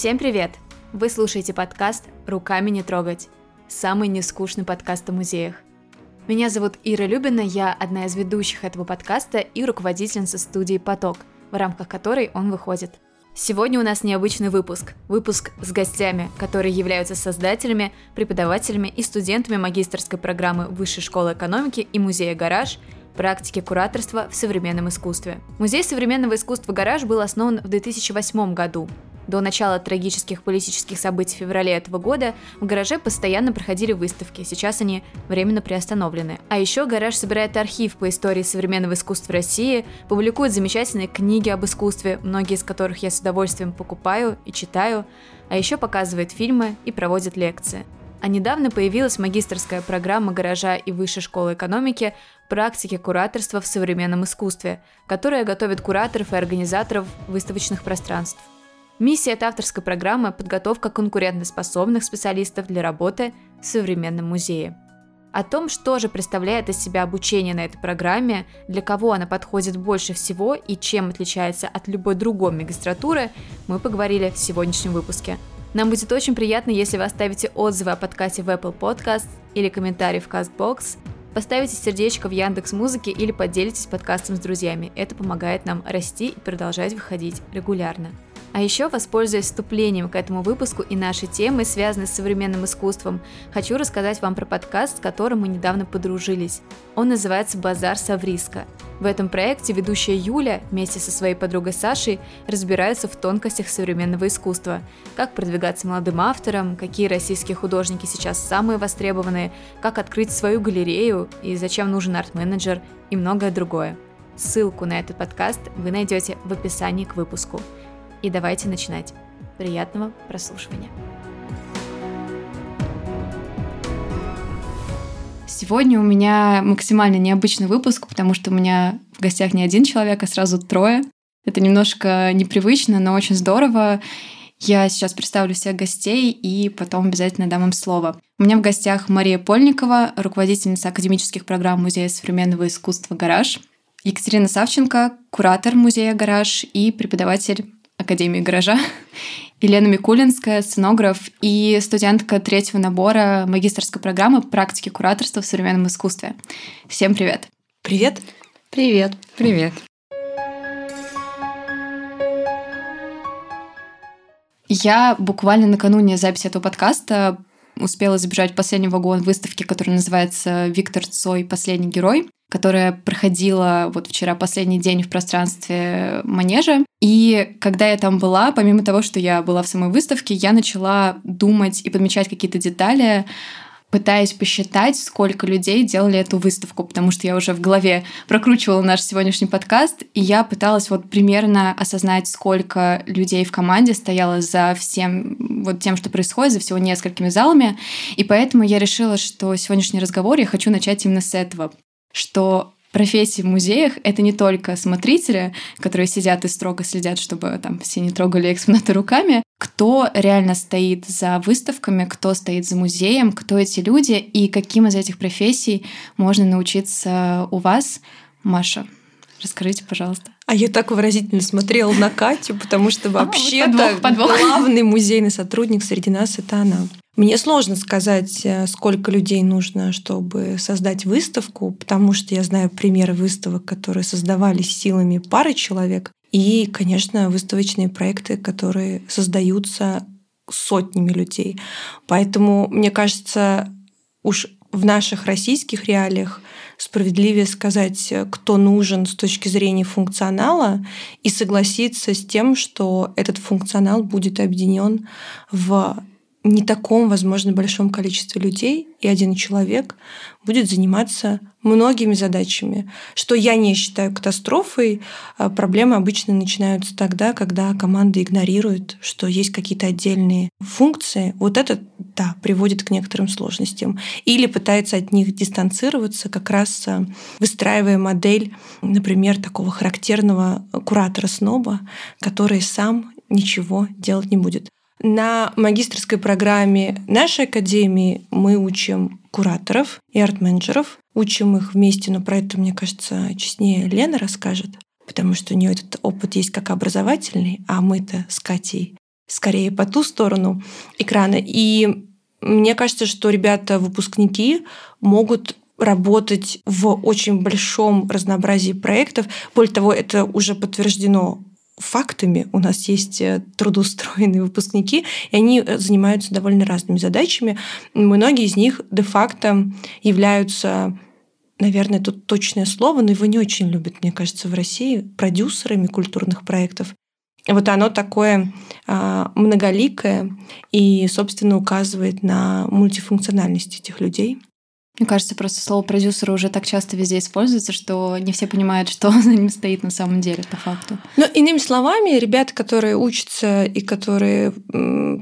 Всем привет! Вы слушаете подкаст «Руками не трогать» самый нескучный подкаст о музеях. Меня зовут Ира Любина, я одна из ведущих этого подкаста и руководительница студии «Поток», в рамках которой он выходит. Сегодня у нас необычный выпуск. Выпуск с гостями, которые являются создателями, преподавателями и студентами магистрской программы Высшей школы экономики и музея «Гараж», практики кураторства в современном искусстве. Музей современного искусства «Гараж» был основан в 2008 году до начала трагических политических событий в феврале этого года в гараже постоянно проходили выставки, сейчас они временно приостановлены. А еще гараж собирает архив по истории современного искусства России, публикует замечательные книги об искусстве, многие из которых я с удовольствием покупаю и читаю, а еще показывает фильмы и проводит лекции. А недавно появилась магистрская программа гаража и высшей школы экономики практики кураторства в современном искусстве, которая готовит кураторов и организаторов выставочных пространств. Миссия этой авторской программы – подготовка конкурентоспособных специалистов для работы в современном музее. О том, что же представляет из себя обучение на этой программе, для кого она подходит больше всего и чем отличается от любой другой магистратуры, мы поговорили в сегодняшнем выпуске. Нам будет очень приятно, если вы оставите отзывы о подкасте в Apple Podcast или комментарий в CastBox, поставите сердечко в Яндекс Музыке или поделитесь подкастом с друзьями. Это помогает нам расти и продолжать выходить регулярно. А еще, воспользуясь вступлением к этому выпуску и нашей темой, связанной с современным искусством, хочу рассказать вам про подкаст, с которым мы недавно подружились. Он называется «Базар Савриска». В этом проекте ведущая Юля вместе со своей подругой Сашей разбираются в тонкостях современного искусства, как продвигаться молодым авторам, какие российские художники сейчас самые востребованные, как открыть свою галерею и зачем нужен арт-менеджер и многое другое. Ссылку на этот подкаст вы найдете в описании к выпуску. И давайте начинать. Приятного прослушивания. Сегодня у меня максимально необычный выпуск, потому что у меня в гостях не один человек, а сразу трое. Это немножко непривычно, но очень здорово. Я сейчас представлю всех гостей и потом обязательно дам им слово. У меня в гостях Мария Польникова, руководительница академических программ Музея современного искусства «Гараж», Екатерина Савченко, куратор музея «Гараж» и преподаватель Академии гаража, Елена Микулинская, сценограф и студентка третьего набора магистрской программы практики кураторства в современном искусстве. Всем привет! Привет! Привет! Привет! Я буквально накануне записи этого подкаста успела забежать в последний вагон выставки, которая называется «Виктор Цой. Последний герой», которая проходила вот вчера последний день в пространстве Манежа. И когда я там была, помимо того, что я была в самой выставке, я начала думать и подмечать какие-то детали пытаясь посчитать, сколько людей делали эту выставку, потому что я уже в голове прокручивала наш сегодняшний подкаст, и я пыталась вот примерно осознать, сколько людей в команде стояло за всем вот тем, что происходит, за всего несколькими залами, и поэтому я решила, что сегодняшний разговор я хочу начать именно с этого, что профессии в музеях — это не только смотрители, которые сидят и строго следят, чтобы там все не трогали экспонаты руками, кто реально стоит за выставками, кто стоит за музеем, кто эти люди и каким из этих профессий можно научиться у вас. Маша, расскажите, пожалуйста. А я так выразительно смотрела на Катю, потому что вообще-то главный музейный сотрудник среди нас — это она. Мне сложно сказать, э, сколько людей нужно, чтобы создать выставку, потому что я знаю примеры выставок, которые создавались силами пары человек, и, конечно, выставочные проекты, которые создаются сотнями людей. Поэтому, мне кажется, уж в наших российских реалиях справедливее сказать, кто нужен с точки зрения функционала, и согласиться с тем, что этот функционал будет объединен в не таком, возможно, большом количестве людей, и один человек будет заниматься многими задачами, что я не считаю катастрофой. А проблемы обычно начинаются тогда, когда команда игнорирует, что есть какие-то отдельные функции. Вот это, да, приводит к некоторым сложностям. Или пытается от них дистанцироваться, как раз а, выстраивая модель, например, такого характерного куратора-сноба, который сам ничего делать не будет. На магистрской программе нашей академии мы учим кураторов и арт-менеджеров. Учим их вместе, но про это, мне кажется, честнее Лена расскажет, потому что у нее этот опыт есть как образовательный, а мы-то с Катей скорее по ту сторону экрана. И мне кажется, что ребята-выпускники могут работать в очень большом разнообразии проектов. Более того, это уже подтверждено фактами. У нас есть э, трудоустроенные выпускники, и они э, занимаются довольно разными задачами. Многие из них де-факто являются наверное, тут точное слово, но его не очень любят, мне кажется, в России, продюсерами культурных проектов. Вот оно такое а, многоликое и, собственно, указывает на мультифункциональность этих людей. Мне кажется, просто слово продюсера уже так часто везде используется, что не все понимают, что за ним стоит на самом деле, по факту. Но иными словами, ребята, которые учатся и которые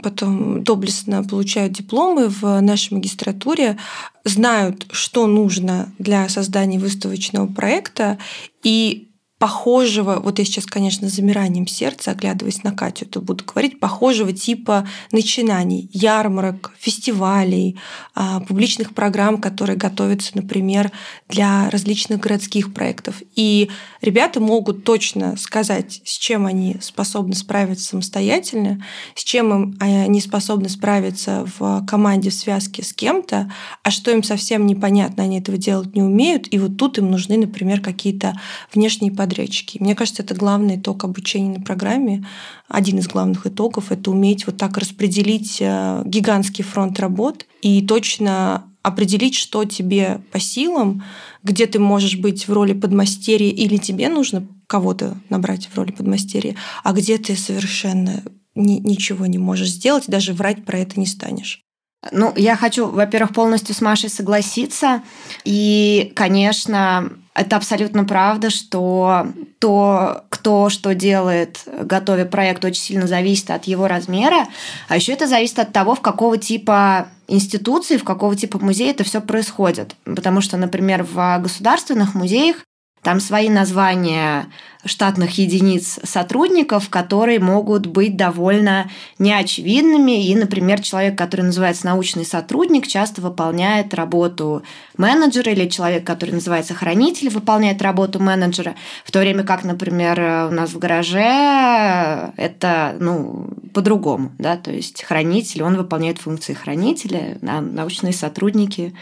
потом доблестно получают дипломы в нашей магистратуре, знают, что нужно для создания выставочного проекта, и похожего, вот я сейчас, конечно, с замиранием сердца, оглядываясь на Катю, это буду говорить, похожего типа начинаний, ярмарок, фестивалей, а, публичных программ, которые готовятся, например, для различных городских проектов. И ребята могут точно сказать, с чем они способны справиться самостоятельно, с чем они способны справиться в команде в связке с кем-то, а что им совсем непонятно, они этого делать не умеют, и вот тут им нужны, например, какие-то внешние поддержки подрядчики. Мне кажется, это главный итог обучения на программе. Один из главных итогов — это уметь вот так распределить э, гигантский фронт работ и точно определить, что тебе по силам, где ты можешь быть в роли подмастерья или тебе нужно кого-то набрать в роли подмастерья, а где ты совершенно ни, ничего не можешь сделать, даже врать про это не станешь. Ну, я хочу, во-первых, полностью с Машей согласиться. И, конечно, это абсолютно правда, что то, кто что делает, готовя проект, очень сильно зависит от его размера. А еще это зависит от того, в какого типа институции, в какого типа музея это все происходит. Потому что, например, в государственных музеях там свои названия штатных единиц сотрудников, которые могут быть довольно неочевидными. И, например, человек, который называется научный сотрудник, часто выполняет работу менеджера, или человек, который называется хранитель, выполняет работу менеджера, в то время как, например, у нас в гараже это ну, по-другому. Да? То есть хранитель, он выполняет функции хранителя, а научные сотрудники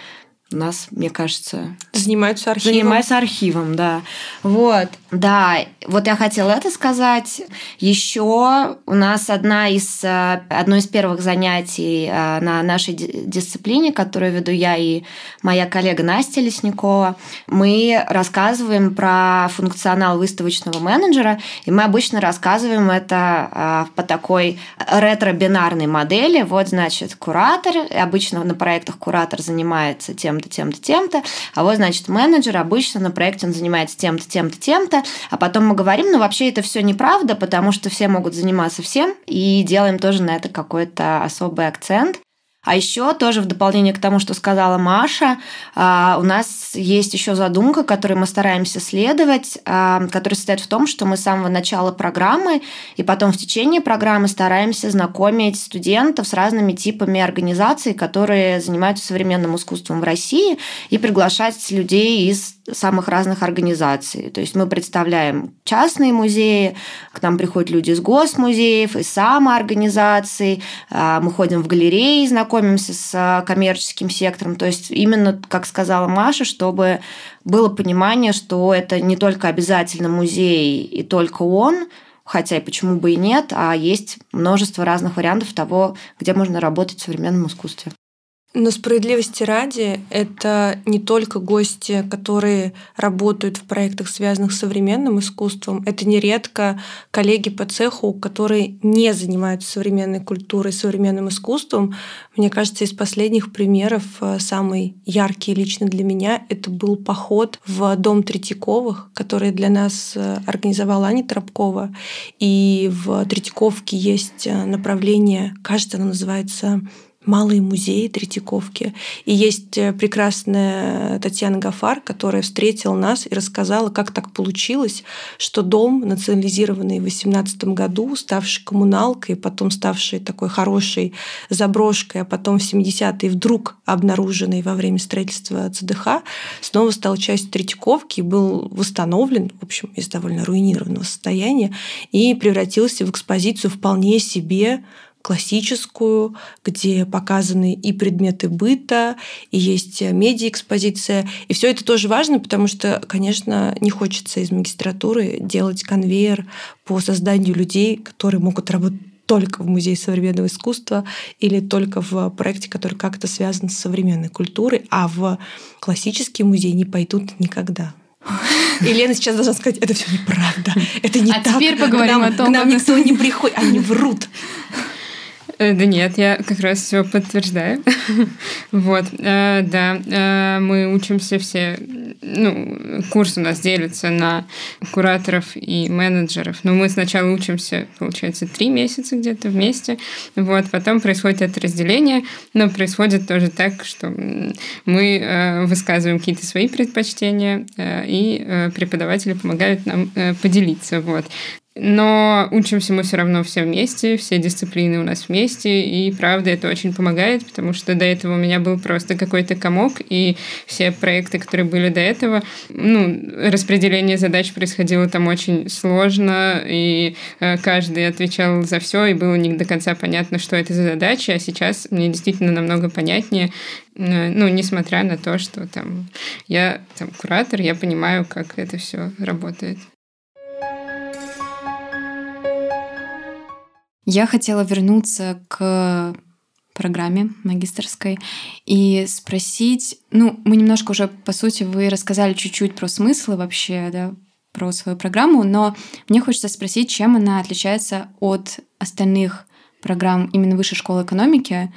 у нас, мне кажется... Занимаются архивом. Занимаются архивом, да. Вот, да. Вот я хотела это сказать. Еще у нас одна из, э, одно из первых занятий э, на нашей дисциплине, которую веду я и моя коллега Настя Лесникова, мы рассказываем про функционал выставочного менеджера, и мы обычно рассказываем это э, по такой ретро-бинарной модели. Вот, значит, куратор, обычно на проектах куратор занимается тем, тем-то, тем-то, тем-то, а вот, значит, менеджер обычно на проекте он занимается тем-то, тем-то, тем-то, а потом мы говорим, ну, вообще это все неправда, потому что все могут заниматься всем, и делаем тоже на это какой-то особый акцент. А еще тоже в дополнение к тому, что сказала Маша, а, у нас есть еще задумка, которой мы стараемся следовать, а, которая состоит в том, что мы с самого начала программы и потом в течение программы стараемся знакомить студентов с разными типами организаций, которые занимаются современным искусством в России, и приглашать людей из самых разных организаций. То есть мы представляем частные музеи, к нам приходят люди из госмузеев, из самоорганизаций, а, мы ходим в галереи, знакомимся с а, коммерческим сектором. То есть именно, как сказала Маша, чтобы было понимание, что это не только обязательно музей и только он, хотя и почему бы и нет, а есть множество разных вариантов того, где можно работать в современном искусстве. Но справедливости ради, это не только гости, которые работают в проектах, связанных с современным искусством. Это нередко коллеги по цеху, которые не занимаются современной культурой, современным искусством. Мне кажется, из последних примеров э, самый яркий лично для меня это был поход в дом Третьяковых, который для нас э, организовала Аня Тропкова. И в Третьяковке есть э, направление, кажется, оно называется малые музеи Третьяковки. И есть э, прекрасная Татьяна Гафар, которая встретила нас и рассказала, как так получилось, что дом, национализированный в 18 году, ставший коммуналкой, потом ставший такой хорошей заброшкой, а потом в 70-е вдруг обнаруженный во время строительства ЦДХ, снова стал частью Третьяковки и был восстановлен, в общем, из довольно руинированного состояния, и превратился в экспозицию вполне себе классическую, где показаны и предметы быта, и есть медиа-экспозиция. И все это тоже важно, потому что, конечно, не хочется из магистратуры делать конвейер по созданию людей, которые могут работать только в Музее современного искусства или только в проекте, который как-то связан с современной культурой, а в классический музей не пойдут никогда. И Лена сейчас должна сказать, это все неправда, это не а так. А теперь поговорим нам, о том, к нам никто не приходит, они врут. Э, да нет, я как раз все подтверждаю. вот, э, да, э, мы учимся все, ну, курс у нас делится на кураторов и менеджеров. Но мы сначала учимся, получается, три месяца где-то вместе. Вот, потом происходит это разделение, но происходит тоже так, что мы высказываем какие-то свои предпочтения, и преподаватели помогают нам поделиться. Вот. Но учимся мы все равно все вместе, все дисциплины у нас вместе, и правда это очень помогает, потому что до этого у меня был просто какой-то комок, и все проекты, которые были до этого, ну, распределение задач происходило там очень сложно, и э, каждый отвечал за все, и было не до конца понятно, что это за задача, а сейчас мне действительно намного понятнее, э, ну, несмотря на то, что там я там куратор, я понимаю, как это все работает. Я хотела вернуться к программе магистрской и спросить, ну, мы немножко уже, по сути, вы рассказали чуть-чуть про смыслы вообще, да, про свою программу, но мне хочется спросить, чем она отличается от остальных программ именно Высшей школы экономики,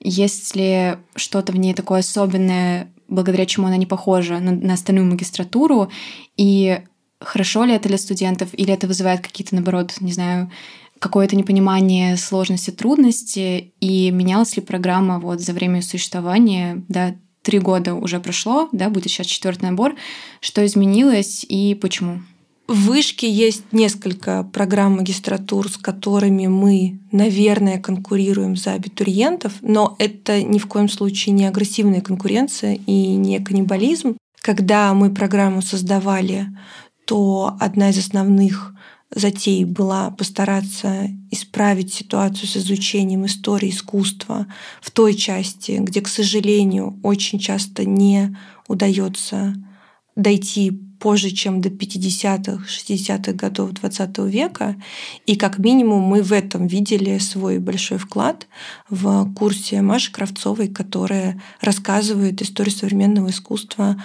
есть ли что-то в ней такое особенное, благодаря чему она не похожа на, на остальную магистратуру, и хорошо ли это для студентов, или это вызывает какие-то, наоборот, не знаю, какое-то непонимание сложности, трудности, и менялась ли программа вот за время существования, да, три года уже прошло, да, будет сейчас четвертый набор, что изменилось и почему? В Вышке есть несколько программ магистратур, с которыми мы, наверное, конкурируем за абитуриентов, но это ни в коем случае не агрессивная конкуренция и не каннибализм. Когда мы программу создавали, то одна из основных затей была постараться исправить ситуацию с изучением истории искусства в той части, где, к сожалению, очень часто не удается дойти позже, чем до 50-х, 60-х годов 20 века. И как минимум мы в этом видели свой большой вклад в курсе Маши Кравцовой, которая рассказывает историю современного искусства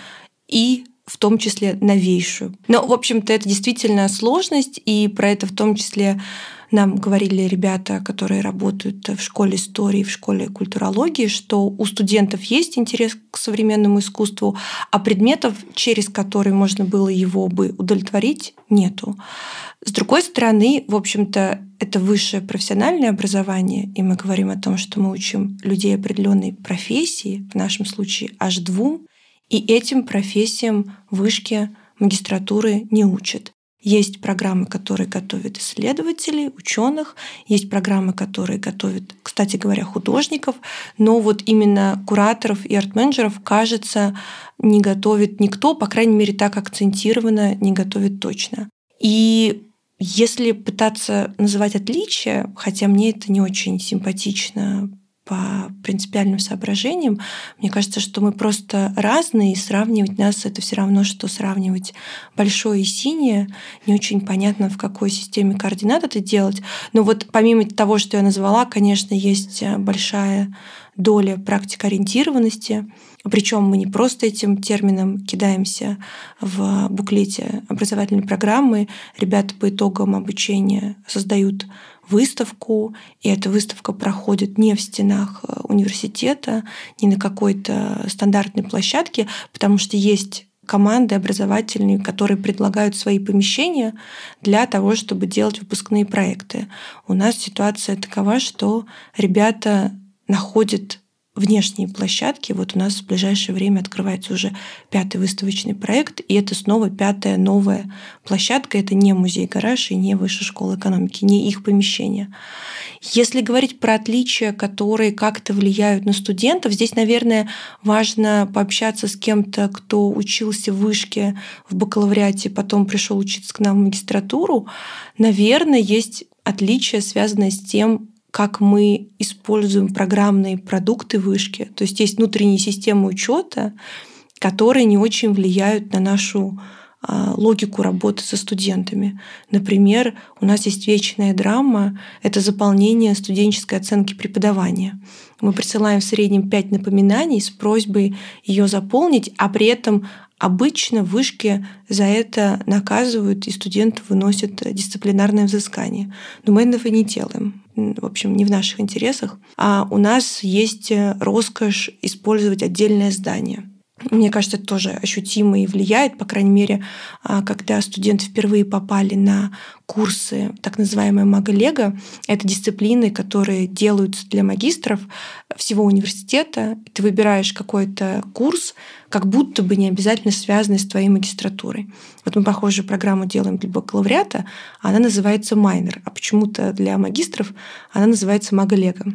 и в том числе новейшую. Но, в общем-то, это действительно сложность, и про это в том числе нам говорили ребята, которые работают в школе истории, в школе культурологии, что у студентов есть интерес к современному искусству, а предметов, через которые можно было его бы удовлетворить, нету. С другой стороны, в общем-то, это высшее профессиональное образование, и мы говорим о том, что мы учим людей определенной профессии, в нашем случае аж двум, и этим профессиям вышки магистратуры не учат. Есть программы, которые готовят исследователей, ученых, есть программы, которые готовят, кстати говоря, художников, но вот именно кураторов и арт-менеджеров, кажется, не готовит никто, по крайней мере, так акцентированно не готовит точно. И если пытаться называть отличия, хотя мне это не очень симпатично по принципиальным соображениям. Мне кажется, что мы просто разные, и сравнивать нас это все равно, что сравнивать большое и синее. Не очень понятно, в какой системе координат это делать. Но вот помимо того, что я назвала, конечно, есть большая доля практикоориентированности. Причем мы не просто этим термином кидаемся в буклете образовательной программы. Ребята по итогам обучения создают выставку, и эта выставка проходит не в стенах э, университета, не на какой-то стандартной площадке, потому что есть команды образовательные, которые предлагают свои помещения для того, чтобы делать выпускные проекты. У нас ситуация такова, что ребята находят внешние площадки. Вот у нас в ближайшее время открывается уже пятый выставочный проект, и это снова пятая новая площадка. Это не музей-гараж и не Высшая школа экономики, не их помещение. Если говорить про отличия, которые как-то влияют на студентов, здесь, наверное, важно пообщаться с кем-то, кто учился в вышке, в бакалавриате, потом пришел учиться к нам в магистратуру. Наверное, есть отличия, связанные с тем, как мы используем программные продукты вышки. То есть есть внутренние системы учета, которые не очень влияют на нашу а, логику работы со студентами. Например, у нас есть вечная драма — это заполнение студенческой оценки преподавания. Мы присылаем в среднем 5 напоминаний с просьбой ее заполнить, а при этом Обычно в вышке за это наказывают, и студентов выносят дисциплинарное взыскание. Но мы этого не делаем. В общем, не в наших интересах. А у нас есть роскошь использовать отдельное здание. Мне кажется, это тоже ощутимо и влияет, по крайней мере, а, когда студенты впервые попали на курсы так называемые мага-лего. Это дисциплины, которые делаются для магистров всего университета. Ты выбираешь какой-то курс, как будто бы не обязательно связанный с твоей магистратурой. Вот мы похожую программу делаем для бакалавриата, она называется майнер, а почему-то для магистров она называется мага-лего.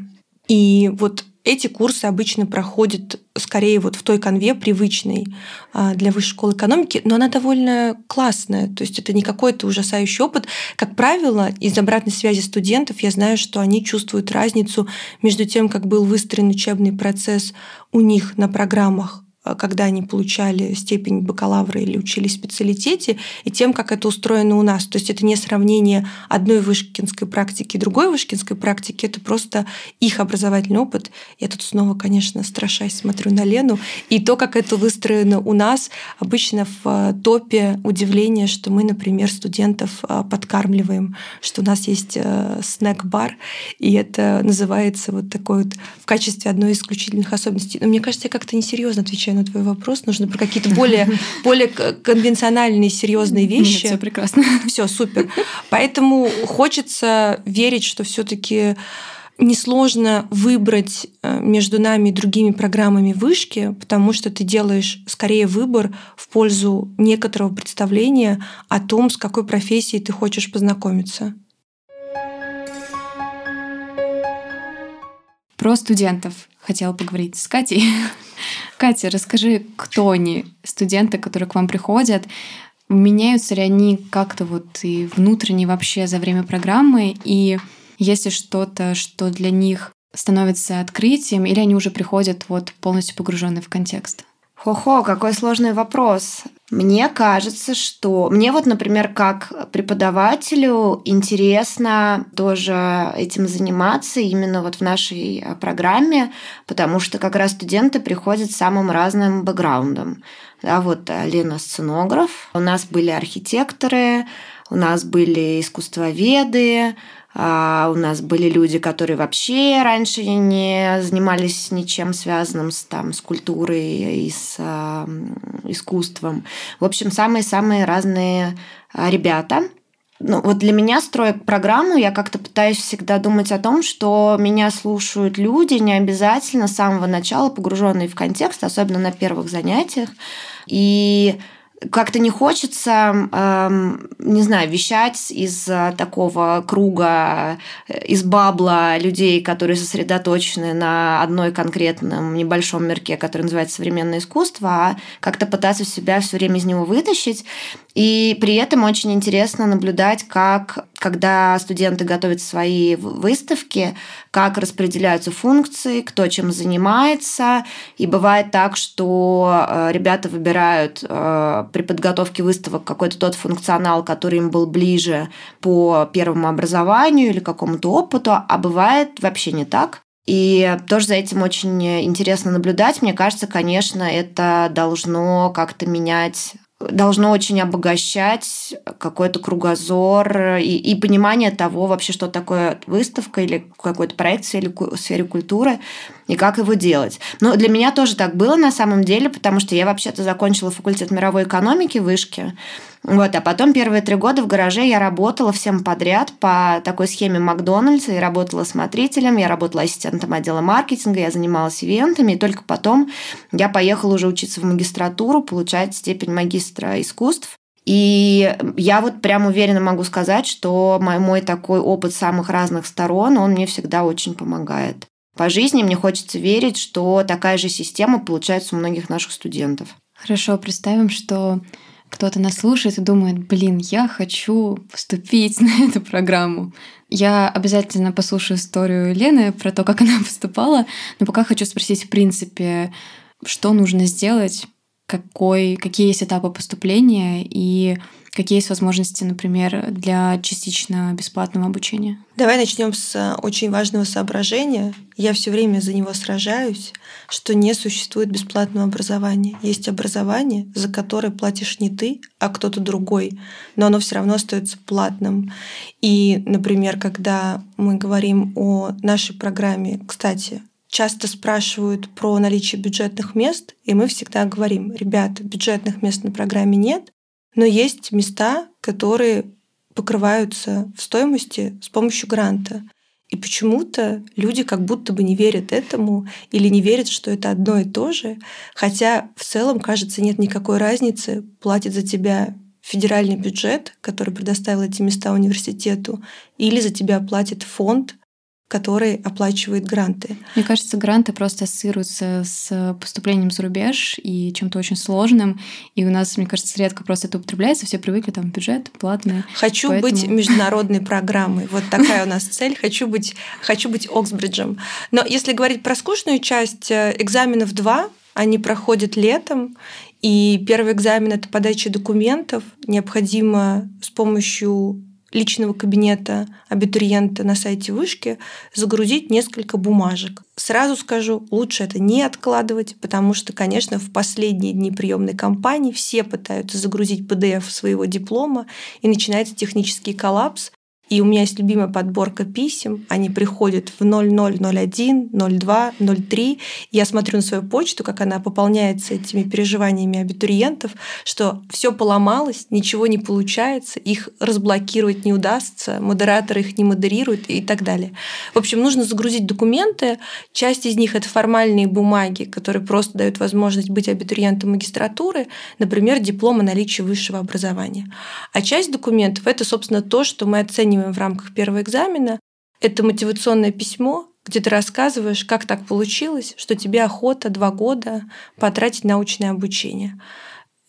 И вот эти курсы обычно проходят скорее вот в той конве привычной а, для высшей школы экономики, но она довольно классная. То есть это не какой-то ужасающий опыт. Как правило, из обратной связи студентов я знаю, что они чувствуют разницу между тем, как был выстроен учебный процесс у них на программах когда они получали степень бакалавра или учились в специалитете, и тем, как это устроено у нас. То есть это не сравнение одной вышкинской практики и другой вышкинской практики, это просто их образовательный опыт. Я тут снова, конечно, страшась смотрю на Лену. И то, как это выстроено у нас, обычно в э, топе удивление, что мы, например, студентов э, подкармливаем, что у нас есть снэк-бар, и это называется вот такой вот в качестве одной из исключительных особенностей. Но мне кажется, я как-то несерьезно отвечаю отвечаю на твой вопрос. Нужно про какие-то более, более конвенциональные, серьезные вещи. все прекрасно. Все, супер. Поэтому хочется верить, что все-таки несложно выбрать э, между нами и другими программами вышки, потому что ты делаешь скорее выбор в пользу некоторого представления о том, с какой профессией ты хочешь познакомиться. Про студентов хотела поговорить с Катей. Катя, расскажи, кто они, студенты, которые к вам приходят, меняются ли они как-то вот и внутренне вообще за время программы, и есть ли что-то, что для них становится открытием, или они уже приходят вот полностью погруженные в контекст? Хо-хо, какой сложный вопрос. Мне кажется, что мне вот, например, как преподавателю интересно тоже этим заниматься именно вот в нашей э, программе, потому что как раз студенты приходят с самым разным бэкграундом. Да, вот э, Лена сценограф, у нас были архитекторы, у нас были искусствоведы, а, у нас были люди, которые вообще раньше не занимались ничем связанным с, там, с культурой и с э, искусством. В общем, самые-самые разные а, ребята. Ну, вот для меня, строя программу, я как-то пытаюсь всегда думать о том, что меня слушают люди, не обязательно с самого начала погруженные в контекст, особенно на первых занятиях. И как-то не хочется, эм, не знаю, вещать из такого круга, э, из бабла людей, которые сосредоточены на одной конкретном небольшом мирке, который называется современное искусство, а как-то пытаться себя все время из него вытащить. И при этом очень интересно наблюдать, как, когда студенты готовят свои выставки, как распределяются функции, кто чем занимается. И бывает так, что э, ребята выбирают э, при подготовке выставок какой-то тот функционал, который им был ближе по первому образованию или какому-то опыту, а бывает вообще не так. И тоже за этим очень интересно наблюдать. Мне кажется, конечно, это должно как-то менять должно очень обогащать какой-то кругозор и, и понимание того вообще, что такое выставка или какой-то проекция или в сфере культуры. И как его делать. Но для меня тоже так было на самом деле, потому что я вообще-то закончила факультет мировой экономики в Вышке. Вот, а потом первые три года в гараже я работала всем подряд по такой схеме Макдональдса. Я работала смотрителем, я работала ассистентом отдела маркетинга, я занималась ивентами, и только потом я поехала уже учиться в магистратуру, получать степень магистра искусств. И я вот прям уверенно могу сказать, что мой, мой такой опыт самых разных сторон, он мне всегда очень помогает. По жизни мне хочется верить, что такая же система получается у многих наших студентов. Хорошо, представим, что кто-то нас слушает и думает, блин, я хочу поступить на эту программу. Я обязательно послушаю историю Лены про то, как она поступала, но пока хочу спросить, в принципе, что нужно сделать, какой, какие есть этапы поступления и какие есть возможности, например, для частично бесплатного обучения? Давай начнем с э, очень важного соображения. Я все время за него сражаюсь, что не существует бесплатного образования. Есть образование, за которое платишь не ты, а кто-то другой, но оно все равно остается платным. И, например, когда мы говорим о нашей программе, кстати, часто спрашивают про наличие бюджетных мест, и мы всегда говорим, ребята, бюджетных мест на программе нет, но есть места, которые покрываются в стоимости с помощью гранта. И почему-то люди как будто бы не верят этому или не верят, что это одно и то же, хотя в целом, кажется, нет никакой разницы, платит за тебя федеральный бюджет, который предоставил эти места университету, или за тебя платит фонд, который оплачивает гранты. Мне кажется, гранты просто ассоциируются с поступлением за рубеж и чем-то очень сложным. И у нас, мне кажется, редко просто это употребляется. Все привыкли, там, бюджет платный. Хочу поэтому... быть международной программой. Вот такая у нас цель. Хочу быть, хочу быть Оксбриджем. Но если говорить про скучную часть, э, экзаменов два, они проходят летом, и первый экзамен — это подача документов. Необходимо с помощью личного кабинета абитуриента на сайте вышки загрузить несколько бумажек. Сразу скажу, лучше это не откладывать, потому что, конечно, в последние дни приемной кампании все пытаются загрузить PDF своего диплома, и начинается технический коллапс, и у меня есть любимая подборка писем. Они приходят в 0001, 02, 03. Я смотрю на свою почту, как она пополняется этими переживаниями абитуриентов, что все поломалось, ничего не получается, их разблокировать не удастся, модератор их не модерирует и так далее. В общем, нужно загрузить документы. Часть из них — это формальные бумаги, которые просто дают возможность быть абитуриентом магистратуры, например, диплом о наличии высшего образования. А часть документов — это, собственно, то, что мы оцениваем в рамках первого экзамена, это мотивационное письмо, где ты рассказываешь, как так получилось, что тебе охота два года потратить научное обучение.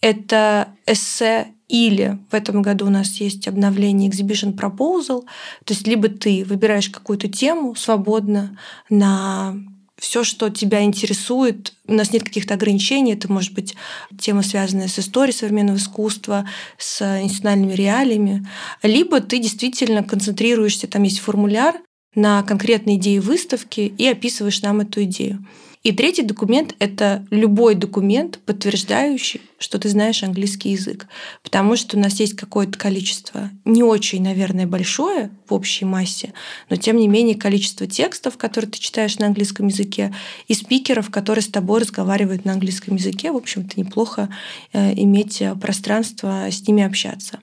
Это эссе или в этом году у нас есть обновление Exhibition Proposal, то есть либо ты выбираешь какую-то тему свободно на все, что тебя интересует. У нас нет каких-то ограничений. Это может быть тема, связанная с историей современного искусства, с институциональными реалиями. Либо ты действительно концентрируешься, там есть формуляр на конкретные идеи выставки и описываешь нам эту идею. И третий документ — это любой документ, подтверждающий, что ты знаешь английский язык. Потому что у нас есть какое-то количество, не очень, наверное, большое в общей массе, но тем не менее количество текстов, которые ты читаешь на английском языке, и спикеров, которые с тобой разговаривают на английском языке. В общем-то, неплохо э, иметь пространство с ними общаться.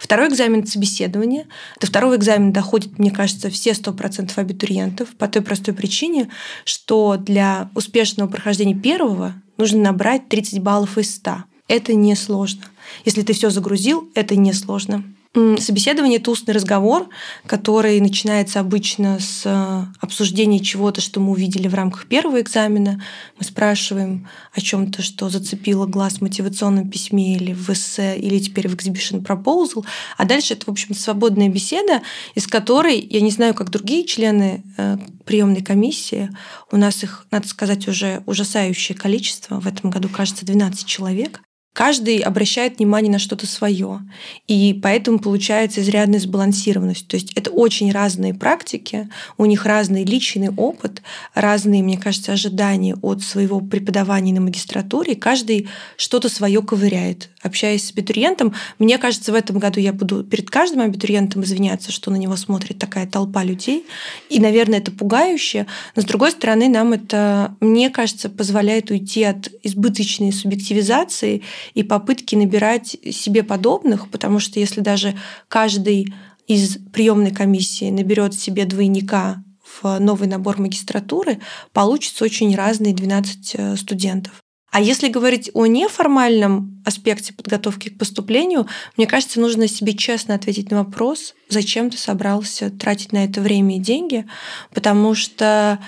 Второй экзамен — собеседование. До второго экзамена доходит, мне кажется, все 100% абитуриентов по той простой причине, что для успешного прохождения первого нужно набрать 30 баллов из 100. Это несложно. Если ты все загрузил, это несложно. Собеседование — это устный разговор, который начинается обычно с э, обсуждения чего-то, что мы увидели в рамках первого экзамена. Мы спрашиваем о чем то что зацепило глаз в мотивационном письме или в эссе, или теперь в exhibition proposal. А дальше это, в общем, свободная беседа, из которой, я не знаю, как другие члены э, приемной комиссии, у нас их, надо сказать, уже ужасающее количество. В этом году, кажется, 12 человек каждый обращает внимание на что-то свое. И поэтому получается изрядная сбалансированность. То есть это очень разные практики, у них разный личный опыт, разные, мне кажется, ожидания от своего преподавания на магистратуре. Каждый что-то свое ковыряет. Общаясь с абитуриентом, мне кажется, в этом году я буду перед каждым абитуриентом извиняться, что на него смотрит такая толпа людей. И, наверное, это пугающе. Но, с другой стороны, нам это, мне кажется, позволяет уйти от избыточной субъективизации и попытки набирать себе подобных, потому что если даже каждый из приемной комиссии наберет себе двойника в новый набор магистратуры, получится очень разные 12 э, студентов. А если говорить о неформальном аспекте подготовки к поступлению, мне кажется, нужно себе честно ответить на вопрос, зачем ты собрался тратить на это время и деньги, потому что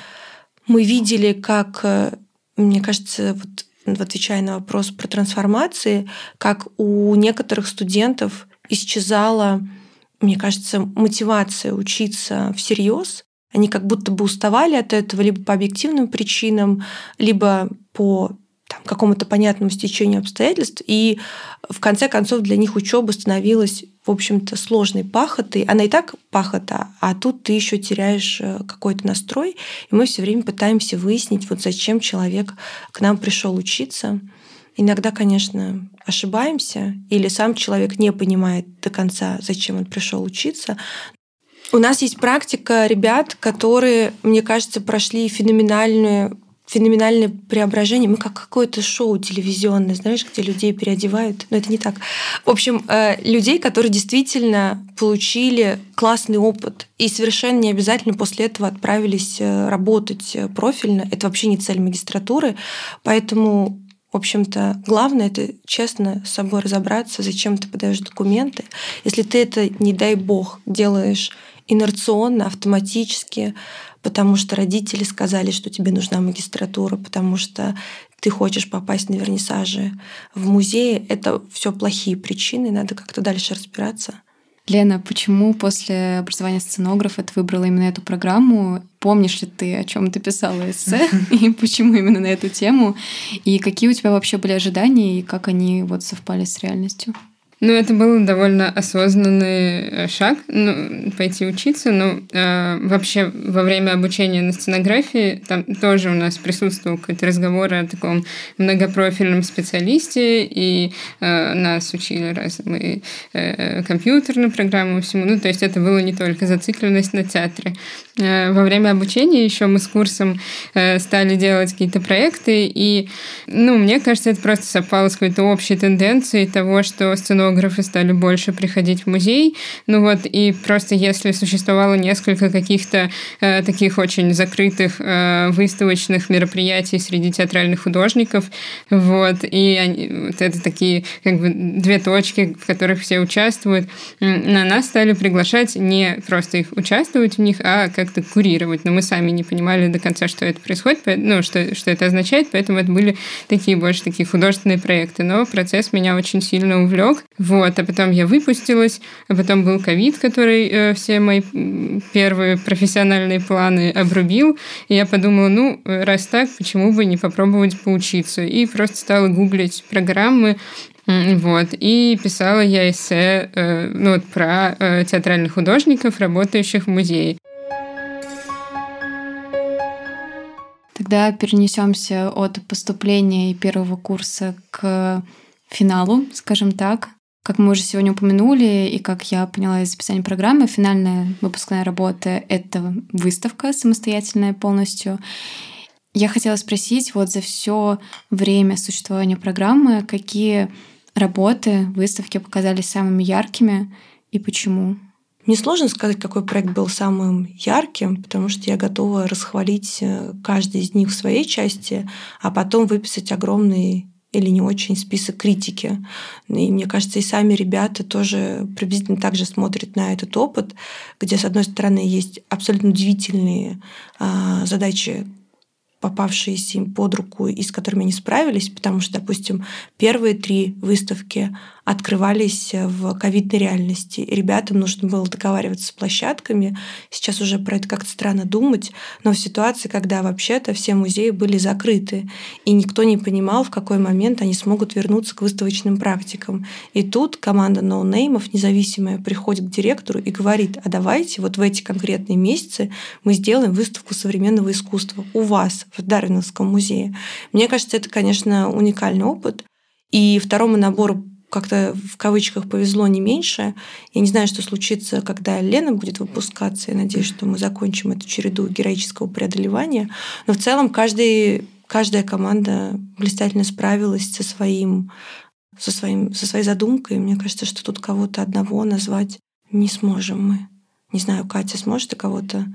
мы видели, как, э, мне кажется, вот отвечая на вопрос про трансформации, как у некоторых студентов исчезала, мне кажется, мотивация учиться всерьез. Они как будто бы уставали от этого либо по объективным причинам, либо по там, какому-то понятному стечению обстоятельств. И в конце концов для них учеба становилась, в общем-то, сложной пахотой. Она и так пахота, а тут ты еще теряешь э, какой-то настрой. И мы все время пытаемся выяснить, вот зачем человек к нам пришел учиться. Иногда, конечно, ошибаемся, или сам человек не понимает до конца, зачем он пришел учиться. У нас есть практика ребят, которые, мне кажется, прошли феноменальную феноменальное преображение. Мы как какое-то шоу телевизионное, знаешь, где людей переодевают. Но это не так. В общем, э, людей, которые действительно получили классный опыт и совершенно не обязательно после этого отправились э, работать э, профильно. Это вообще не цель магистратуры. Поэтому в общем-то, главное это честно с собой разобраться, зачем ты подаешь документы. Если ты это, не дай бог, делаешь инерционно, автоматически, потому что родители сказали, что тебе нужна магистратура, потому что ты хочешь попасть на вернисажи в музее, это все плохие причины, надо как-то дальше разбираться. Лена, почему после образования сценографа ты выбрала именно эту программу? Помнишь ли ты, о чем ты писала эссе, и почему именно на эту тему? И какие у тебя вообще были ожидания, и как они вот совпали с реальностью? Ну, это был довольно осознанный э, шаг, ну, пойти учиться. Ну, э, вообще, во время обучения на сценографии там тоже у нас присутствовал какой-то разговор о таком многопрофильном специалисте, и э, нас учили разные э, компьютерные программы всему. Ну, то есть это было не только зацикленность на театре. Э, во время обучения еще мы с курсом э, стали делать какие-то проекты, и, ну, мне кажется, это просто совпало с какой-то общей тенденцией того, что сценография фотографы стали больше приходить в музей. Ну вот, и просто если существовало несколько каких-то э, таких очень закрытых э, выставочных мероприятий среди театральных художников, вот, и они, вот это такие как бы две точки, в которых все участвуют, на нас стали приглашать не просто их участвовать в них, а как-то курировать. Но мы сами не понимали до конца, что это происходит, ну, что, что это означает, поэтому это были такие больше такие художественные проекты. Но процесс меня очень сильно увлек. Вот, а потом я выпустилась, а потом был ковид, который э, все мои первые профессиональные планы обрубил. И я подумала, ну, раз так, почему бы не попробовать поучиться? И просто стала гуглить программы, вот. И писала я эссе э, ну, вот, про э, театральных художников, работающих в музее. Тогда перенесемся от поступления и первого курса к финалу, скажем так. Как мы уже сегодня упомянули, и как я поняла из описания программы, финальная выпускная работа — это выставка самостоятельная полностью. Я хотела спросить, вот за все время существования программы, какие работы, выставки показались самыми яркими и почему? Мне сложно сказать, какой проект был самым ярким, потому что я готова расхвалить э, каждый из них в своей части, а потом выписать огромный или не очень список критики. И мне кажется, и сами ребята тоже приблизительно так же смотрят на этот опыт, где, с одной стороны, есть абсолютно удивительные а, задачи, попавшиеся им под руку и с которыми они справились, потому что, допустим, первые три выставки, открывались в ковидной реальности. Ребятам нужно было договариваться с площадками. Сейчас уже про это как-то странно думать, но в ситуации, когда вообще-то все музеи были закрыты, и никто не понимал, в какой момент они смогут вернуться к выставочным практикам. И тут команда ноунеймов, независимая, приходит к директору и говорит, а давайте вот в эти конкретные месяцы мы сделаем выставку современного искусства у вас в Дарвиновском музее. Мне кажется, это, конечно, уникальный опыт. И второму набору как-то в кавычках повезло не меньше. Я не знаю, что случится, когда Лена будет выпускаться. Я надеюсь, что мы закончим эту череду героического преодолевания. Но в целом каждый, каждая команда блистательно справилась со своим со, своим, со своей задумкой. Мне кажется, что тут кого-то одного назвать не сможем мы. Не знаю, Катя, сможет кого-то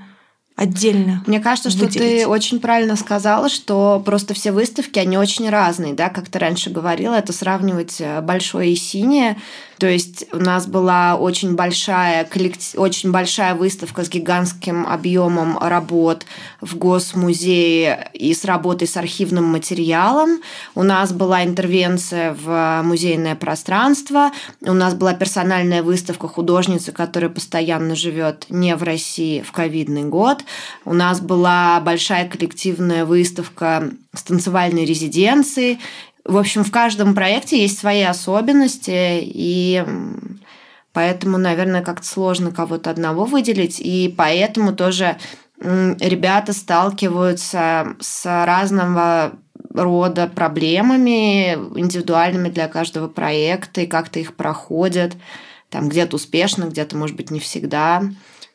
отдельно. Мне кажется, что ты очень правильно сказала, что просто все выставки, они очень разные, да, как ты раньше говорила, это сравнивать э, большое и синее, то есть у нас была очень большая, коллектив, очень большая выставка с гигантским объемом работ в Госмузее и с работой с архивным материалом. У нас была интервенция в музейное пространство. У нас была персональная выставка художницы, которая постоянно живет не в России в ковидный год. У нас была большая коллективная выставка с танцевальной резиденцией. В общем, в каждом проекте есть свои особенности, и поэтому, наверное, как-то сложно кого-то одного выделить, и поэтому тоже ребята сталкиваются с разного рода проблемами индивидуальными для каждого проекта и как-то их проходят. Там где-то успешно, где-то, может быть, не всегда.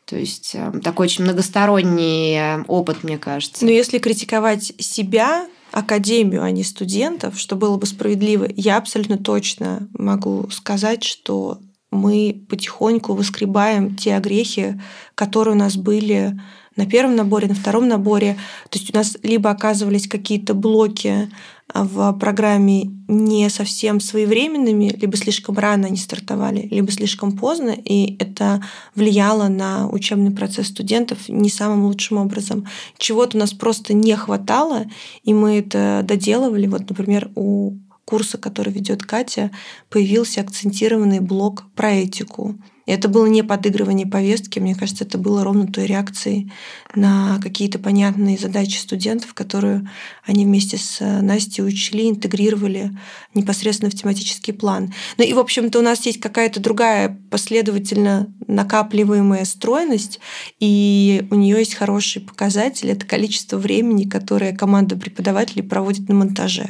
То есть э, такой очень многосторонний э, опыт, мне кажется. Но если критиковать себя, академию, а не студентов, что было бы справедливо, я абсолютно точно могу сказать, что мы потихоньку выскребаем те огрехи, которые у нас были на первом наборе, на втором наборе. То есть у нас либо оказывались какие-то блоки в программе не совсем своевременными, либо слишком рано они стартовали, либо слишком поздно, и это влияло на учебный процесс студентов не самым лучшим образом. Чего-то у нас просто не хватало, и мы это доделывали. Вот, например, у курса, который ведет Катя, появился акцентированный блок про этику. Это было не подыгрывание повестки, мне кажется, это было ровно той реакцией на какие-то понятные задачи студентов, которые они вместе с Настей учили, интегрировали непосредственно в тематический план. Ну и, в общем-то, у нас есть какая-то другая последовательно накапливаемая стройность, и у нее есть хороший показатель — это количество времени, которое команда преподавателей проводит на монтаже.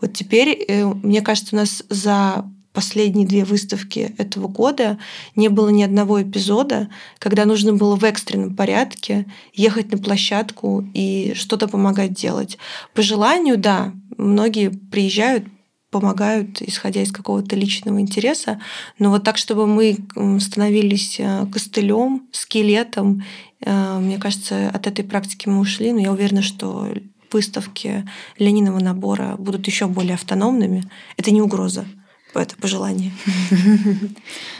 Вот теперь, э, мне кажется, у нас за последние две выставки этого года не было ни одного эпизода, когда нужно было в экстренном порядке ехать на площадку и что-то помогать делать. По желанию, да, многие приезжают, помогают, исходя из какого-то личного интереса, но вот так, чтобы мы становились э, костылем, скелетом, э, мне кажется, от этой практики мы ушли, но я уверена, что выставки Лениного набора будут еще более автономными. Это не угроза это пожелание.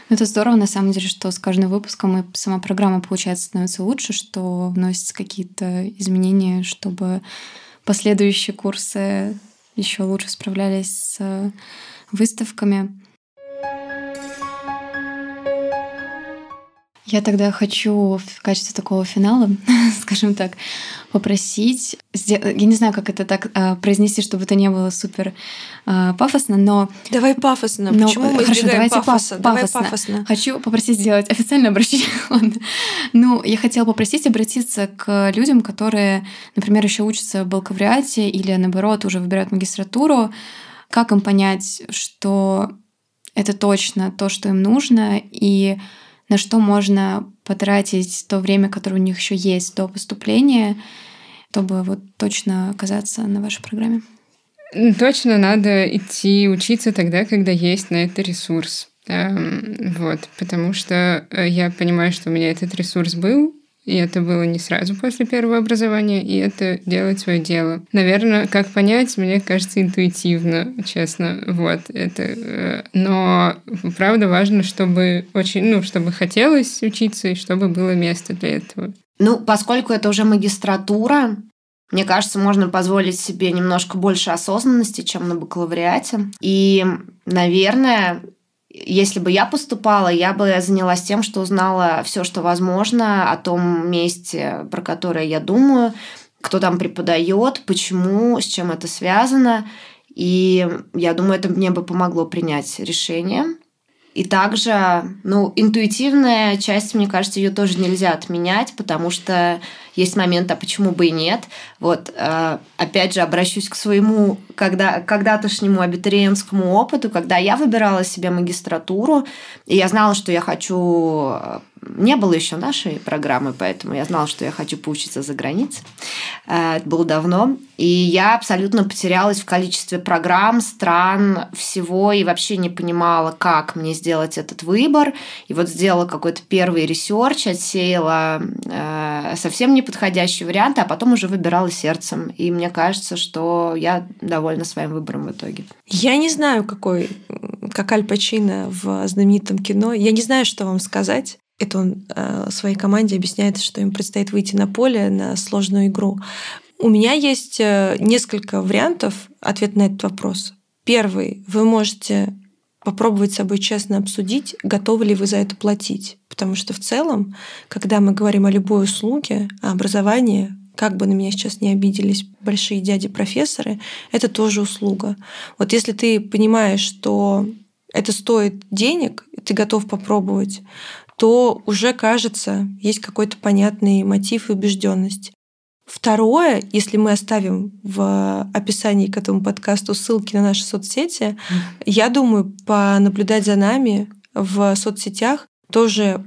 Ну, это здорово, на самом деле, что с каждым выпуском и сама программа, получается, становится лучше, что вносятся какие-то изменения, чтобы последующие курсы еще лучше справлялись с выставками. Я тогда хочу в качестве такого финала, скажем так, попросить, я не знаю, как это так э, произнести, чтобы это не было супер э, пафосно, но... Давай пафосно. Но... Почему мы Хорошо, давайте пафоса? Давай пафосно. пафосно. Хочу попросить сделать официальное обращение. ну, я хотела попросить обратиться к людям, которые, например, еще учатся в бакалавриате или, наоборот, уже выбирают магистратуру. Как им понять, что это точно то, что им нужно, и на что можно потратить то время, которое у них еще есть до поступления, чтобы вот точно оказаться на вашей программе? Точно надо идти учиться тогда, когда есть на это ресурс. Эм, вот, потому что э, я понимаю, что у меня этот ресурс был, и это было не сразу после первого образования, и это делать свое дело. Наверное, как понять, мне кажется, интуитивно, честно. Вот это. Э, но правда важно, чтобы очень, ну, чтобы хотелось учиться, и чтобы было место для этого. Ну, поскольку это уже магистратура, мне кажется, можно позволить себе немножко больше осознанности, чем на бакалавриате. И, наверное, если бы я поступала, я бы занялась тем, что узнала все, что возможно о том месте, про которое я думаю, кто там преподает, почему, с чем это связано. И я думаю, это мне бы помогло принять решение. И также, ну, интуитивная часть, мне кажется, ее тоже нельзя отменять, потому что есть момент, а почему бы и нет. Вот, э, опять же, обращусь к своему когда, когда-тошнему абитуриентскому опыту, когда я выбирала себе магистратуру, и я знала, что я хочу э, не было еще нашей программы, поэтому я знала, что я хочу поучиться за границей. Э, это было давно. И я абсолютно потерялась в количестве программ, стран, всего, и вообще не понимала, как мне сделать этот выбор. И вот сделала какой-то первый research, отсеяла э, совсем неподходящий вариант, а потом уже выбирала сердцем. И мне кажется, что я довольна своим выбором в итоге. Я не знаю, какой, как Аль Пачино в знаменитом кино. Я не знаю, что вам сказать. Это он э, своей команде объясняет, что им предстоит выйти на поле на сложную игру. У меня есть э, несколько вариантов ответа на этот вопрос. Первый. Вы можете попробовать с собой честно обсудить, готовы ли вы за это платить. Потому что в целом, когда мы говорим о любой услуге, о образовании, как бы на меня сейчас не обиделись большие дяди-профессоры, это тоже услуга. Вот если ты понимаешь, что это стоит денег, ты готов попробовать, то уже кажется, есть какой-то понятный мотив и убежденность. Второе, если мы оставим в описании к этому подкасту ссылки на наши соцсети, я думаю, понаблюдать за нами в соцсетях тоже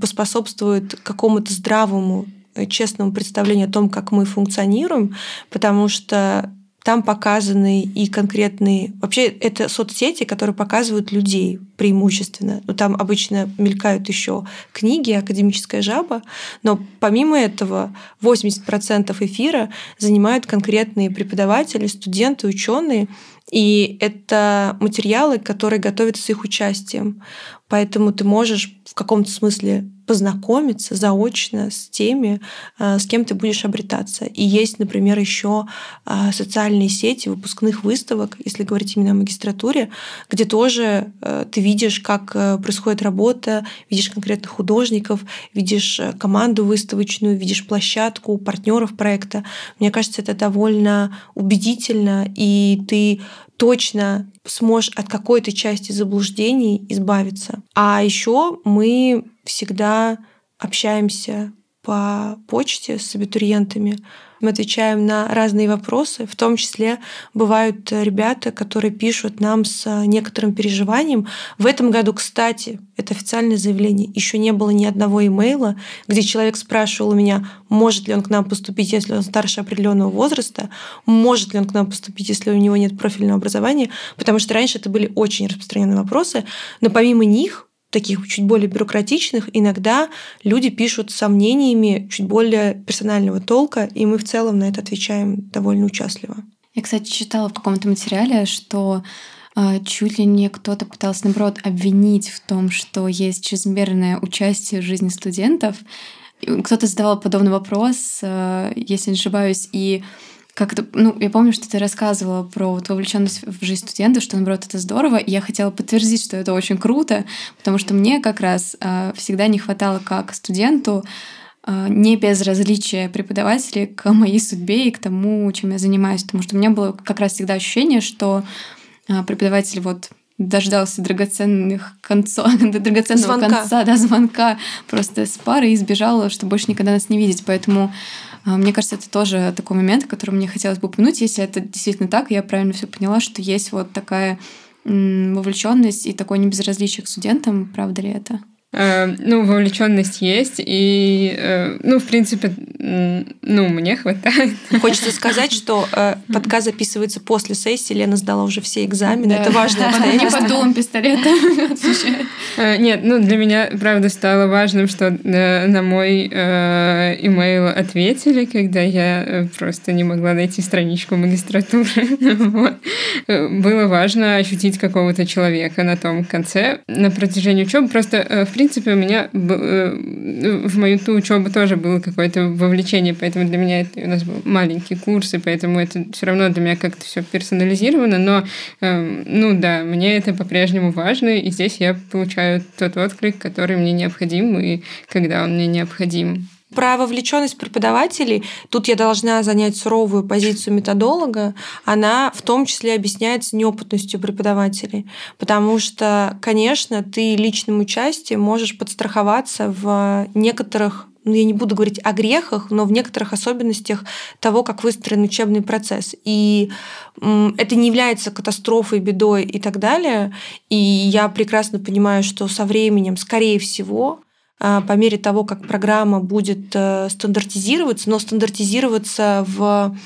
поспособствует какому-то здравому, честному представлению о том, как мы функционируем, потому что там показаны и конкретные... Вообще, это соцсети, которые показывают людей преимущественно. Ну, там обычно мелькают еще книги, академическая жаба, но помимо этого 80% эфира занимают конкретные преподаватели, студенты, ученые, и это материалы, которые готовятся с их участием. Поэтому ты можешь в каком-то смысле познакомиться заочно с теми, э, с кем ты будешь обретаться. И есть, например, еще э, социальные сети выпускных выставок, если говорить именно о магистратуре, где тоже э, ты видишь, как происходит работа, видишь конкретных художников, видишь команду выставочную, видишь площадку, партнеров проекта. Мне кажется, это довольно убедительно, и ты точно сможешь от какой-то части заблуждений избавиться. А еще мы всегда общаемся по почте с абитуриентами. Мы отвечаем на разные вопросы, в том числе бывают ребята, которые пишут нам с некоторым переживанием. В этом году, кстати, это официальное заявление, еще не было ни одного имейла, где человек спрашивал у меня, может ли он к нам поступить, если он старше определенного возраста, может ли он к нам поступить, если у него нет профильного образования, потому что раньше это были очень распространенные вопросы, но помимо них таких чуть более бюрократичных, иногда люди пишут с сомнениями чуть более персонального толка, и мы в целом на это отвечаем довольно участливо. Я, кстати, читала в каком-то материале, что э, чуть ли не кто-то пытался, наоборот, обвинить в том, что есть чрезмерное участие в жизни студентов. Кто-то задавал подобный вопрос, э, если не ошибаюсь, и как это, ну, я помню, что ты рассказывала про вот вовлеченность в жизнь студентов, что, наоборот, это здорово, и я хотела подтвердить, что это очень круто, потому что мне как раз э, всегда не хватало как студенту э, не безразличия преподавателей к моей судьбе и к тому, чем я занимаюсь, потому что у меня было как раз всегда ощущение, что э, преподаватель вот дождался драгоценных концов, драгоценного звонка. конца, да, звонка просто с пары и сбежал, чтобы больше никогда нас не видеть. Поэтому мне кажется, это тоже такой момент, который мне хотелось бы упомянуть. Если это действительно так, я правильно все поняла, что есть вот такая вовлеченность и такое небезразличие к студентам. Правда ли это? Э, ну, вовлеченность есть, и, э, ну, в принципе, ну, мне хватает. Хочется сказать, что э, подкаст записывается после сессии, Лена сдала уже все экзамены, да. это важно. Не под дулом пистолета Нет, ну, для меня, правда, стало важным, что на мой имейл ответили, когда я просто не могла найти страничку магистратуры. Было важно ощутить какого-то человека на том конце на протяжении учебы. Просто, в принципе, у меня э, в мою ту учебу тоже было какое-то увлечение, поэтому для меня это у нас был маленький курс, и поэтому это все равно для меня как-то все персонализировано, но, э, ну да, мне это по-прежнему важно, и здесь я получаю тот отклик, который мне необходим, и когда он мне необходим. Про вовлеченность преподавателей, тут я должна занять суровую позицию методолога, она в том числе объясняется неопытностью преподавателей. Потому что, конечно, ты личным участием можешь подстраховаться в некоторых ну, я не буду говорить о грехах, но в некоторых особенностях того, как выстроен учебный процесс. И это не является катастрофой, бедой и так далее. И я прекрасно понимаю, что со временем, скорее всего, по мере того, как программа будет э, стандартизироваться, но стандартизироваться в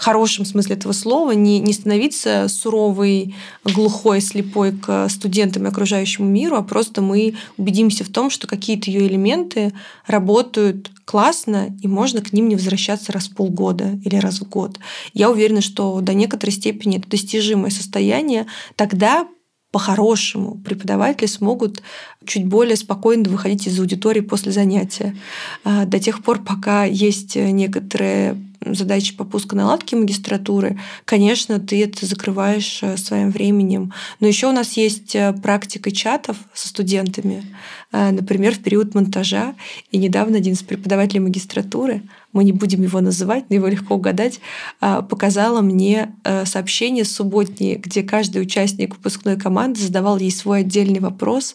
хорошем смысле этого слова, не, не становиться суровой, глухой, слепой к студентам и окружающему миру, а просто мы убедимся в том, что какие-то ее элементы работают классно, и можно к ним не возвращаться раз в полгода или раз в год. Я уверена, что до некоторой степени это достижимое состояние. Тогда по-хорошему преподаватели смогут чуть более спокойно выходить из аудитории после занятия. А, до тех пор, пока есть некоторые задачи по пусконаладке магистратуры, конечно, ты это закрываешь э, своим временем. Но еще у нас есть э, практика чатов со студентами, э, например, в период монтажа. И недавно один из преподавателей магистратуры, мы не будем его называть, но его легко угадать, показала мне сообщение субботнее, где каждый участник выпускной команды задавал ей свой отдельный вопрос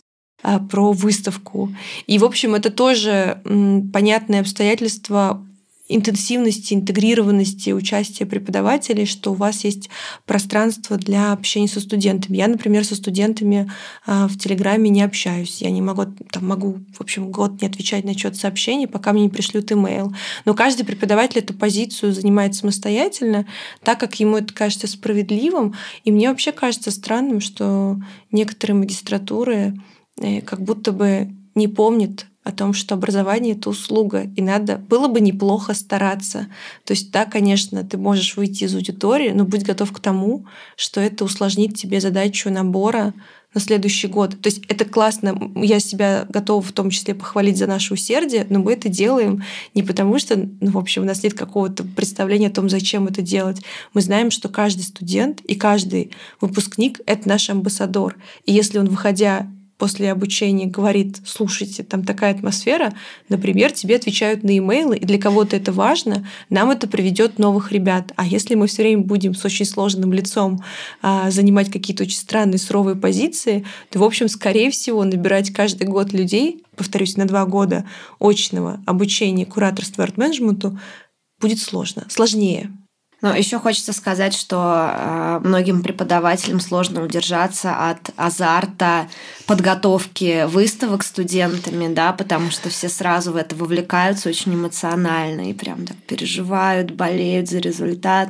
про выставку. И, в общем, это тоже понятное обстоятельство интенсивности, интегрированности участия преподавателей, что у вас есть пространство для общения со студентами. Я, например, со студентами а, в Телеграме не общаюсь. Я не могу, там, могу, в общем, год не отвечать на счет сообщений, пока мне не пришлют имейл. Но каждый преподаватель эту позицию занимает самостоятельно, так как ему это кажется справедливым. И мне вообще кажется странным, что некоторые магистратуры э, как будто бы не помнят о том, что образование — это услуга, и надо было бы неплохо стараться. То есть да, конечно, ты можешь выйти из аудитории, но будь готов к тому, что это усложнит тебе задачу набора на следующий год. То есть это классно, я себя готова в том числе похвалить за наше усердие, но мы это делаем не потому, что, ну, в общем, у нас нет какого-то представления о том, зачем это делать. Мы знаем, что каждый студент и каждый выпускник — это наш амбассадор. И если он, выходя после обучения говорит, слушайте, там такая атмосфера, например, тебе отвечают на имейлы, и для кого-то это важно, нам это приведет новых ребят. А если мы все время будем с очень сложным лицом а, занимать какие-то очень странные, суровые позиции, то, в общем, скорее всего, набирать каждый год людей, повторюсь, на два года очного обучения кураторству и арт-менеджменту будет сложно, сложнее. Но еще хочется сказать, что э, многим преподавателям сложно удержаться от азарта подготовки выставок студентами, да, потому что все сразу в это вовлекаются очень эмоционально и прям так переживают, болеют за результат.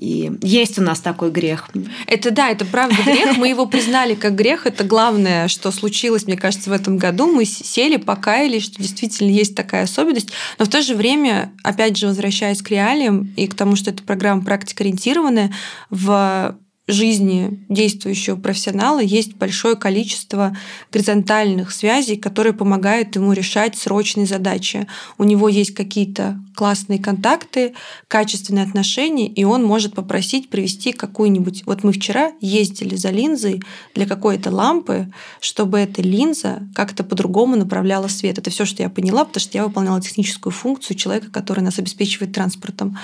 И есть у нас такой грех. Это да, это правда грех. Мы его признали как грех. Это главное, что случилось, мне кажется, в этом году. Мы сели, покаялись, что действительно есть такая особенность. Но в то же время, опять же, возвращаясь к реалиям и к тому, что эта программа программа практикоориентированная в жизни действующего профессионала есть большое количество горизонтальных связей, которые помогают ему решать срочные задачи. У него есть какие-то классные контакты, качественные отношения, и он может попросить привести какую-нибудь... Вот мы вчера ездили за линзой для какой-то лампы, чтобы эта линза как-то по-другому направляла свет. Это все, что я поняла, потому что я выполняла техническую функцию человека, который нас обеспечивает транспортом.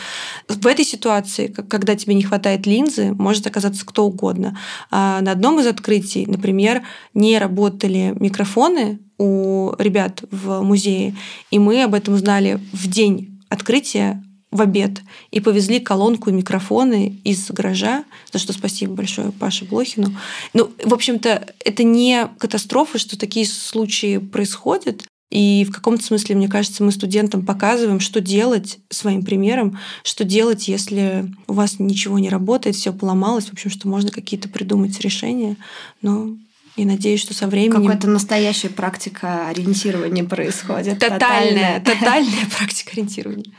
В этой ситуации, когда тебе не хватает линзы, может оказаться кто угодно. А на одном из открытий, например, не работали микрофоны у ребят в музее, и мы об этом узнали в день открытия в обед и повезли колонку и микрофоны из гаража, за что спасибо большое Паше Блохину. Ну, в общем-то, это не катастрофа, что такие случаи происходят. И в каком-то смысле, мне кажется, мы студентам показываем, что делать своим примером, что делать, если у вас ничего не работает, все поломалось, в общем, что можно какие-то придумать решения. Но и надеюсь, что со временем... Какая-то настоящая практика ориентирования происходит. Тотальная, тотальная практика ориентирования.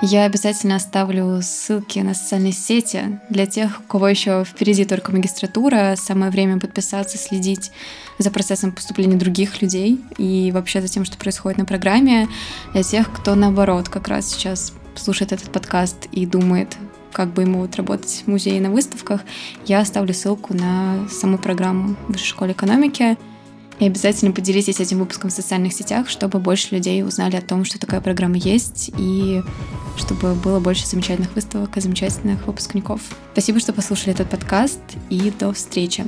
Я обязательно оставлю ссылки на социальные сети для тех, у кого еще впереди только магистратура. Самое время подписаться, следить за процессом поступления других людей и вообще за тем, что происходит на программе. Для тех, кто наоборот как раз сейчас слушает этот подкаст и думает, как бы ему вот работать в музее на выставках, я оставлю ссылку на саму программу Высшей школе экономики. И обязательно поделитесь этим выпуском в социальных сетях, чтобы больше людей узнали о том, что такая программа есть, и чтобы было больше замечательных выставок и замечательных выпускников. Спасибо, что послушали этот подкаст, и до встречи.